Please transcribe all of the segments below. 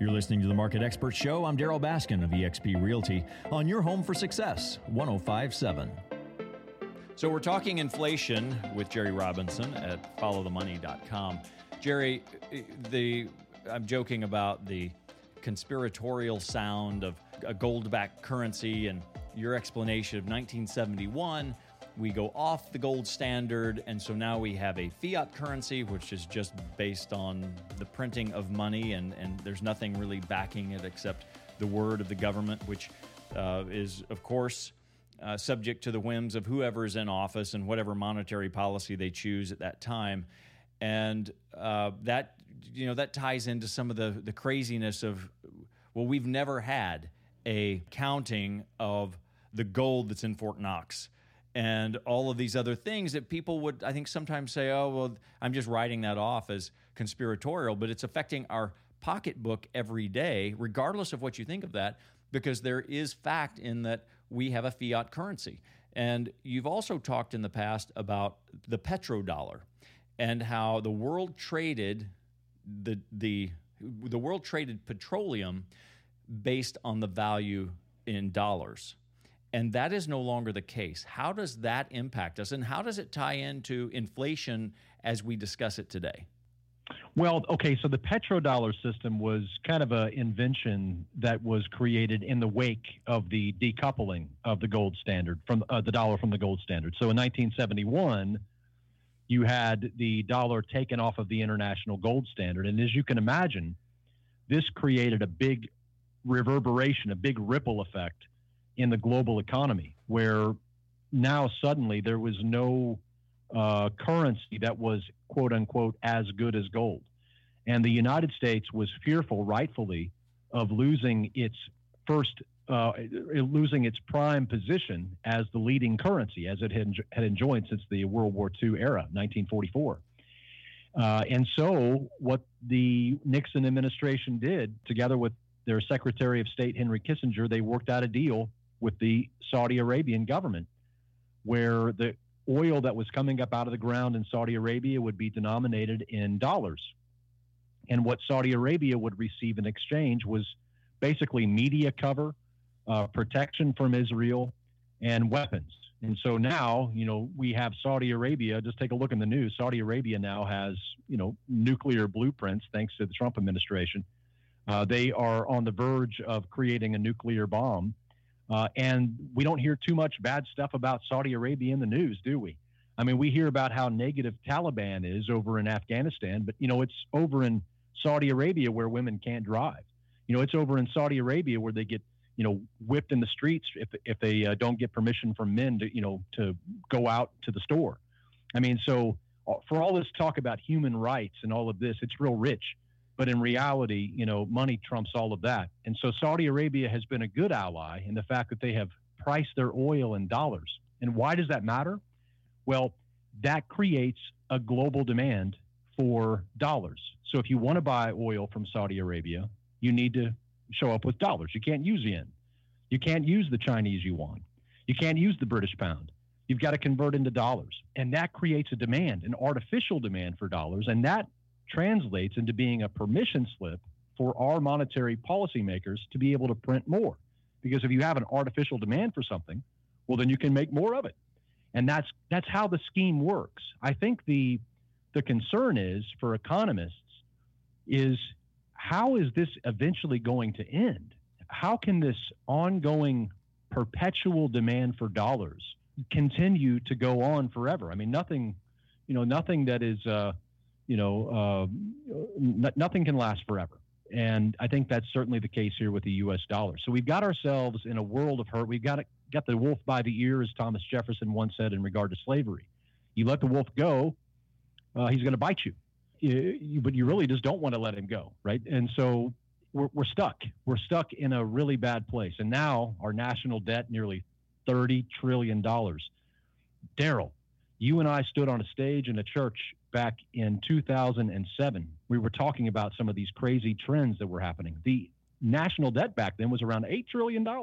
You're listening to the Market Expert Show. I'm Darryl Baskin of eXp Realty on your home for success, 1057. So, we're talking inflation with Jerry Robinson at followthemoney.com. Jerry, the I'm joking about the conspiratorial sound of a gold backed currency and your explanation of 1971 we go off the gold standard, and so now we have a fiat currency, which is just based on the printing of money, and, and there's nothing really backing it except the word of the government, which uh, is, of course, uh, subject to the whims of whoever is in office and whatever monetary policy they choose at that time. And uh, that you know that ties into some of the the craziness of well, we've never had a counting of the gold that's in Fort Knox and all of these other things that people would, I think, sometimes say, oh, well, I'm just writing that off as conspiratorial, but it's affecting our pocketbook every day, regardless of what you think of that, because there is fact in that we have a fiat currency. And you've also talked in the past about the petrodollar and how the world traded the the the world traded petroleum based on the value in dollars. And that is no longer the case. How does that impact us? And how does it tie into inflation as we discuss it today? Well, okay, so the petrodollar system was kind of an invention that was created in the wake of the decoupling of the gold standard from uh, the dollar from the gold standard. So in 1971, you had the dollar taken off of the international gold standard. And as you can imagine, this created a big reverberation, a big ripple effect in the global economy, where now suddenly there was no uh, currency that was quote unquote as good as gold. And the United States was fearful, rightfully, of losing its first, uh, losing its prime position as the leading currency, as it had, had enjoyed since the World War II era, 1944. Uh, and so, what the Nixon administration did, together with their Secretary of State Henry Kissinger, they worked out a deal with the Saudi Arabian government, where the oil that was coming up out of the ground in Saudi Arabia would be denominated in dollars. And what Saudi Arabia would receive in exchange was basically media cover, uh, protection from Israel, and weapons. And so now, you know, we have Saudi Arabia. Just take a look in the news. Saudi Arabia now has, you know, nuclear blueprints thanks to the Trump administration. Uh, they are on the verge of creating a nuclear bomb uh, and we don't hear too much bad stuff about Saudi Arabia in the news, do we? I mean, we hear about how negative Taliban is over in Afghanistan, but you know, it's over in Saudi Arabia where women can't drive. You know, it's over in Saudi Arabia where they get you know whipped in the streets if if they uh, don't get permission from men to you know to go out to the store. I mean, so uh, for all this talk about human rights and all of this, it's real rich. But in reality, you know, money trumps all of that. And so Saudi Arabia has been a good ally in the fact that they have priced their oil in dollars. And why does that matter? Well, that creates a global demand for dollars. So if you want to buy oil from Saudi Arabia, you need to show up with dollars. You can't use yen. You can't use the Chinese yuan. You can't use the British pound. You've got to convert into dollars. And that creates a demand, an artificial demand for dollars. And that translates into being a permission slip for our monetary policymakers to be able to print more. Because if you have an artificial demand for something, well, then you can make more of it. And that's that's how the scheme works. I think the the concern is for economists is how is this eventually going to end? How can this ongoing perpetual demand for dollars continue to go on forever? I mean, nothing, you know, nothing that is uh, you know, uh, n- nothing can last forever. And I think that's certainly the case here with the U.S. dollar. So we've got ourselves in a world of hurt. We've got got the wolf by the ear, as Thomas Jefferson once said in regard to slavery. You let the wolf go, uh, he's going to bite you. You, you. But you really just don't want to let him go, right? And so we're, we're stuck. We're stuck in a really bad place. And now our national debt nearly $30 trillion. Darryl, you and I stood on a stage in a church back in 2007. We were talking about some of these crazy trends that were happening. The national debt back then was around $8 trillion. I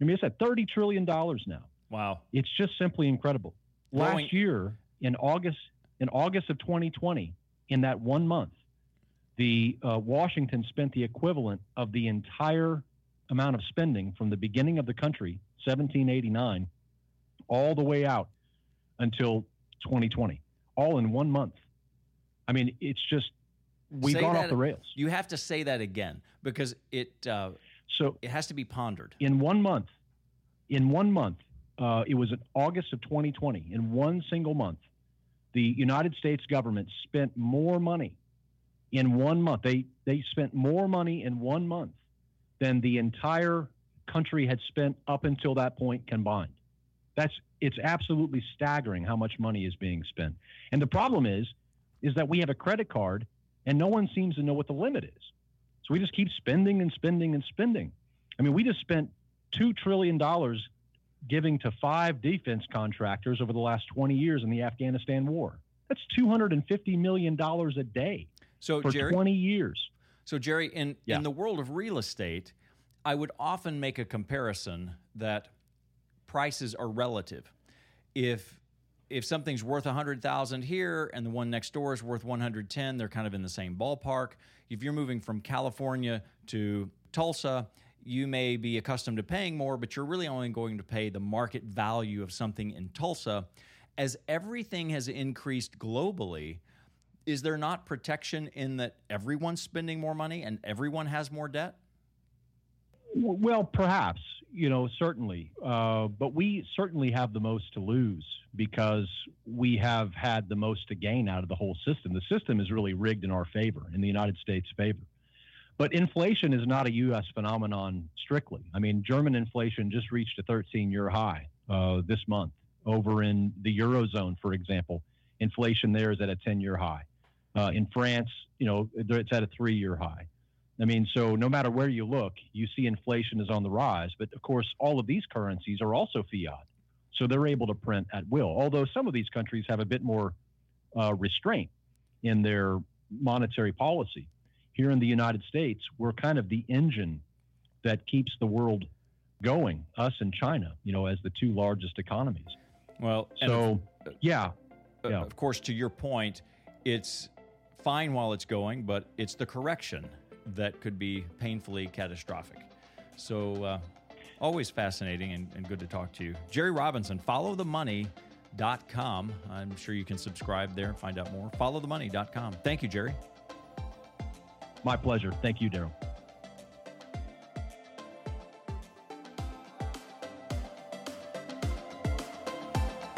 mean, it's at $30 trillion now. Wow. It's just simply incredible. Last year, in August, in August of 2020, in that one month, the uh, Washington spent the equivalent of the entire amount of spending from the beginning of the country, 1789, all the way out until 2020, all in one month. I mean, it's just we've Say gone that- off the rails. You have to say that again because it uh, So it has to be pondered. in one month, in one month, uh, it was in August of 2020. In one single month, the United States government spent more money in one month. They they spent more money in one month than the entire country had spent up until that point combined. That's it's absolutely staggering how much money is being spent. And the problem is, is that we have a credit card and no one seems to know what the limit is. So we just keep spending and spending and spending. I mean, we just spent two trillion dollars giving to five defense contractors over the last 20 years in the Afghanistan war. That's 250 million dollars a day So for Jerry, 20 years. So, Jerry, in, Yeah. in the world of real estate, I would often make a comparison that prices are relative. If if something's worth 100,000 here and the one next door is worth 110, they're kind of in the same ballpark. If you're moving from California to Tulsa, you may be accustomed to paying more, but you're really only going to pay the market value of something in Tulsa. As everything has increased globally, is there not protection in that everyone's spending more money and everyone has more debt? Well, perhaps, you know, certainly. Uh, but we certainly have the most to lose because we have had the most to gain out of the whole system. The system is really rigged in our favor, in the United States' favor. But inflation is not a U.S. phenomenon strictly. I mean, German inflation just reached a 13 year high uh, this month. Over in the Eurozone, for example, inflation there is at a 10 year high. Uh, in France, you know, it's at a three year high. I mean, so no matter where you look, you see inflation is on the rise. But of course, all of these currencies are also fiat. So they're able to print at will. Although some of these countries have a bit more uh, restraint in their monetary policy. Here in the United States, we're kind of the engine that keeps the world going, us and China, you know, as the two largest economies. Well, So, yeah, of, yeah. of course, to your point, it's fine while it's going, but it's the correction that could be painfully catastrophic. So, uh, always fascinating and, and good to talk to you. Jerry Robinson, followthemoney.com. I'm sure you can subscribe there and find out more. Followthemoney.com. Thank you, Jerry. my pleasure. Thank you, Darryl.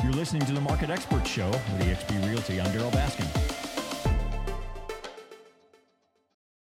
You're listening to the Market Expert Show with eXp Realty. I'm Darryl Baskin.